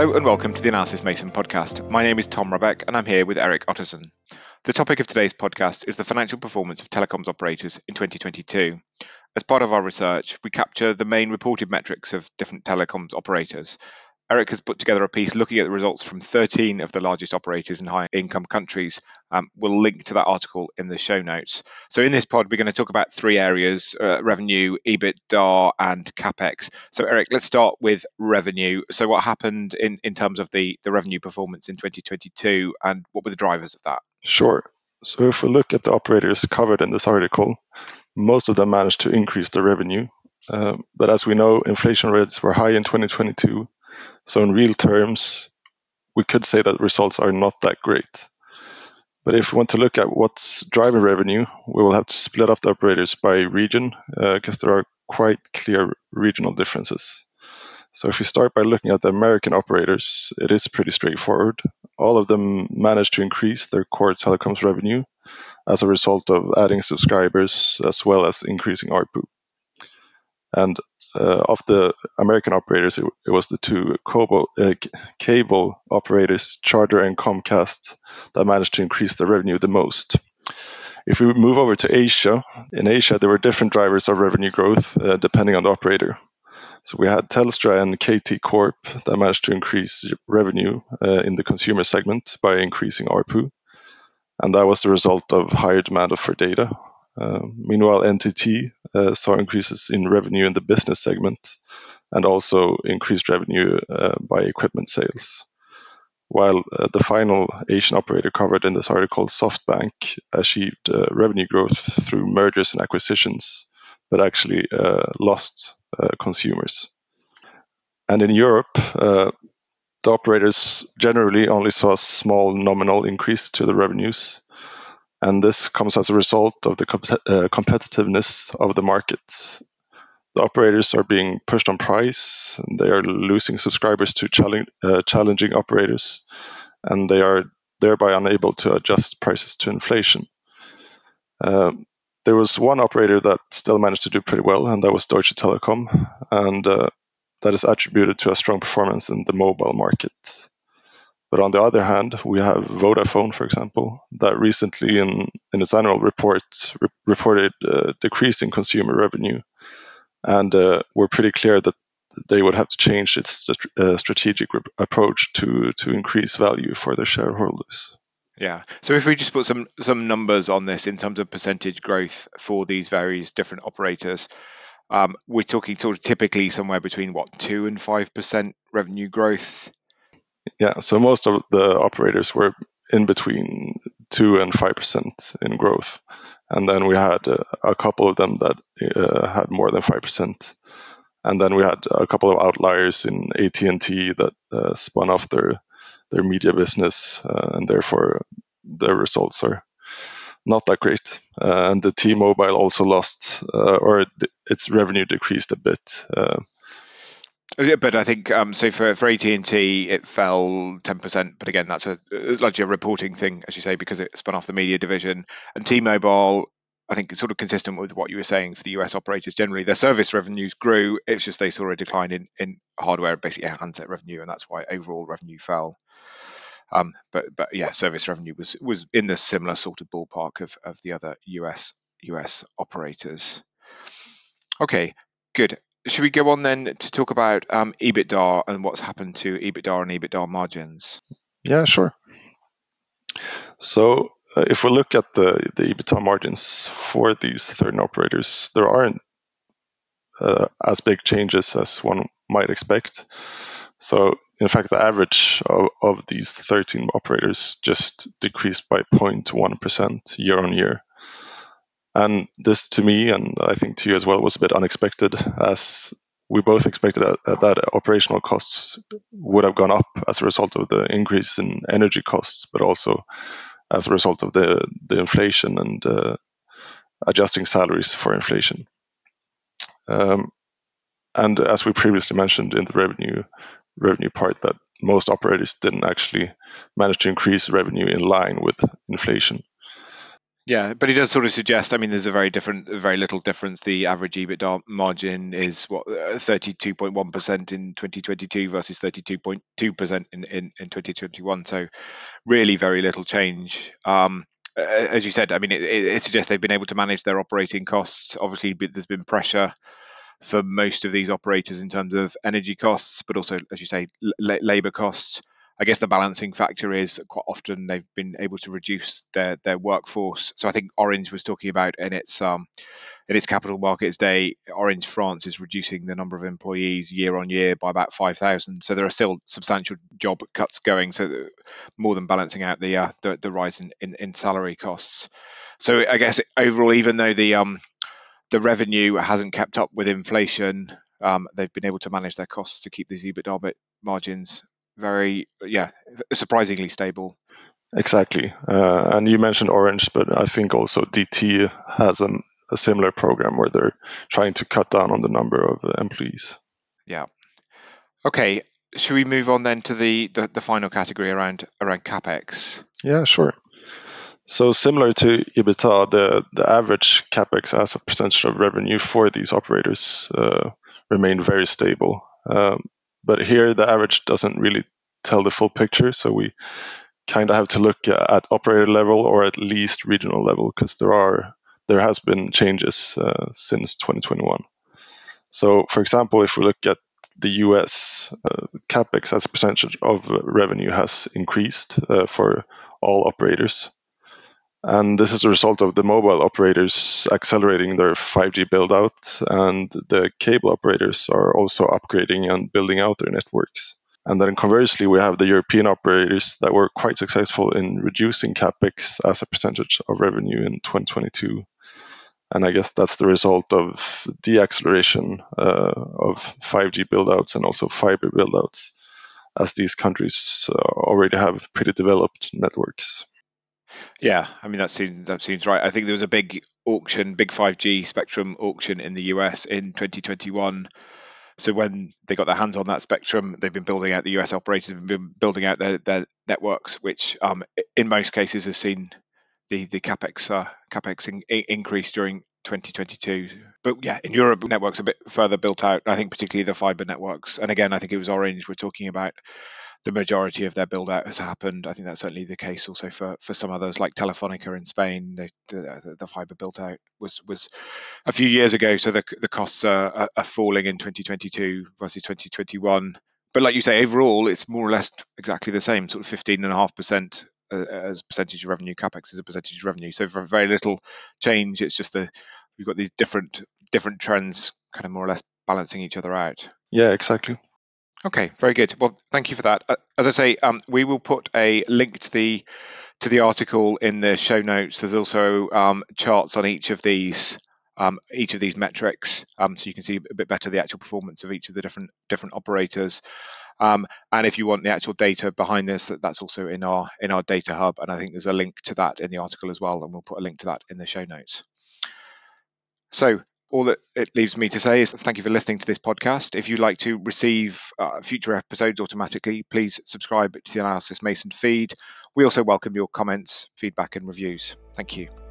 Hello and welcome to the Analysys Mason podcast. My name is Tom Rebbeck and I'm here with Erik Ottosson. The topic of today's podcast is the financial performance of telecoms operators in 2022. As part of our research, we capture the main reported metrics of different telecoms operators Erik has put together a piece looking at the results from 13 of the largest operators in high income countries. Um, we'll link to that article in the show notes. So, in this pod, we're going to talk about three areas uh, revenue, EBITDA, and capex. So, Erik, let's start with revenue. So, what happened in, in terms of the, the revenue performance in 2022, and what were the drivers of that? Sure. So, if we look at the operators covered in this article, most of them managed to increase their revenue. Uh, but as we know, inflation rates were high in 2022 so in real terms, we could say that results are not that great. But if we want to look at what's driving revenue, we will have to split up the operators by region because uh, there are quite clear regional differences. So if we start by looking at the American operators, it is pretty straightforward. All of them managed to increase their core telecoms revenue as a result of adding subscribers as well as increasing ARPU. And uh, of the American operators, it, it was the two cable, uh, cable operators, Charter and Comcast, that managed to increase their revenue the most. If we move over to Asia, in Asia there were different drivers of revenue growth uh, depending on the operator. So we had Telstra and KT Corp that managed to increase revenue uh, in the consumer segment by increasing ARPU, and that was the result of higher demand for data. Uh, meanwhile, NTT uh, saw increases in revenue in the business segment and also increased revenue uh, by equipment sales. While uh, the final Asian operator covered in this article, SoftBank, achieved revenue growth through mergers and acquisitions, but actually lost consumers. And in Europe, the operators generally only saw a small nominal increase to the revenues, and this comes as a result of the uh, competitiveness of the market. The operators are being pushed on price, and they are losing subscribers to challenge, uh, challenging operators, and they are thereby unable to adjust prices to inflation. Um, there was one operator that still managed to do pretty well, and that was Deutsche Telekom, and uh, that is attributed to a strong performance in the mobile market. But on the other hand, we have Vodafone, for example, that recently in, in its annual report re- reported decrease in consumer revenue. And uh, we're pretty clear that they would have to change its st- uh, strategic re- approach to, to increase value for their shareholders. Yeah. So if we just put some some numbers on this in terms of percentage growth for these various different operators, um, we're talking sort of typically somewhere between what two and five percent revenue growth yeah, so most of the operators were in between two and five percent in growth, and then we had uh, a couple of them that uh, had more than five percent, and then we had a couple of outliers in AT and T that uh, spun off their their media business, uh, and therefore their results are not that great. Uh, and the T-Mobile also lost, uh, or its revenue decreased a bit but I think um, so for, for AT and T it fell ten percent, but again that's a largely a reporting thing, as you say, because it spun off the media division. And T-Mobile, I think, is sort of consistent with what you were saying for the US operators. Generally, their service revenues grew. It's just they saw a decline in in hardware, basically handset revenue, and that's why overall revenue fell. Um, but but yeah, service revenue was was in the similar sort of ballpark of of the other US US operators. Okay, good should we go on then to talk about um, EBITDA and what's happened to EBITDA and EBITDA margins? Yeah, sure. So uh, if we look at the, the EBITDA margins for these 13 operators, there aren't uh, as big changes as one might expect. So in fact, the average of, of these 13 operators just decreased by 0.1% year on year. And this to me, and I think to you as well, was a bit unexpected as we both expected that, that operational costs would have gone up as a result of the increase in energy costs, but also as a result of the, the inflation and uh, adjusting salaries for inflation. Um, and as we previously mentioned in the revenue revenue part, that most operators didn't actually manage to increase revenue in line with inflation. Yeah, but it does sort of suggest. I mean, there's a very different, very little difference. The average EBITDA margin is what 32.1 uh, in 2022 versus 32.2 percent in, in in 2021. So, really, very little change. Um, as you said, I mean, it, it, suggests they've been able to manage their operating costs. Obviously, there's been pressure for most of these operators in terms of energy costs, but also, as you say, l- labor costs. I guess the balancing factor is quite often they've been able to reduce their their workforce. So I think Orange was talking about in its um, in its capital markets day, Orange France is reducing the number of employees year on year by about five thousand. So there are still substantial job cuts going, so more than balancing out the uh, the, the, rise in, in, in salary costs. So I guess overall, even though the um, the revenue hasn't kept up with inflation, um, they've been able to manage their costs to keep these EBITDA margins very, yeah, surprisingly stable. Exactly. Uh, and you mentioned Orange, but I think also DT has an, a similar program where they're trying to cut down on the number of employees. Yeah. Okay. Should we move on then to the, the, the final category around around capex? Yeah, sure. So similar to EBITDA, the, the average capex as a percentage of revenue for these operators uh, remained very stable. Um, but here the average doesn't really tell the full picture. So we kind of have to look at operator level or at least regional level because there are there has been changes uh, since 2021. So, for example, if we look at the US, uh, capex as a percentage of revenue has increased uh, for all operators. And this is a result of the mobile operators accelerating their 5G build out, and the cable operators are also upgrading and building out their networks. And then conversely, we have the European operators that were quite successful in reducing capex as a percentage of revenue in 2022. And I guess that's the result of deacceleration uh, of 5G buildouts and also fiber buildouts, as these countries uh, already have pretty developed networks. Yeah, I mean that seems that seems right. I think there was a big auction, big 5G spectrum auction in the US in 2021. So when they got their hands on that spectrum, they've been building out the US operators have been building out their, their networks, which um, in most cases has seen the the capex uh, capex in, increase during 2022. But yeah, in Europe, networks a bit further built out. I think particularly the fiber networks. And again, I think it was Orange we're talking about the majority of their build out has happened. I think that's certainly the case also for, for some others like Telefonica in Spain. The, the, the fiber built out was was a few years ago, so the, the costs are, are falling in 2022 versus 2021. But like you say, overall, it's more or less exactly the same, sort of 15.5% uh, as percentage of revenue. Capex is a percentage of revenue. So for very little change, it's just the we've got these different different trends, kind of more or less balancing each other out. Yeah, exactly. Okay, very good. Well, thank you for that. Uh, as I say, um, we will put a link to the to the article in the show notes. There's also um, charts on each of these um, each of these metrics, um, so you can see a bit better the actual performance of each of the different different operators. Um, and if you want the actual data behind this, that, that's also in our in our data hub, and I think there's a link to that in the article as well, and we'll put a link to that in the show notes. So all that it leaves me to say is thank you for listening to this podcast. If you'd like to receive uh, future episodes automatically, please subscribe to the Analysys Mason feed. We also welcome your comments, feedback, and reviews. Thank you.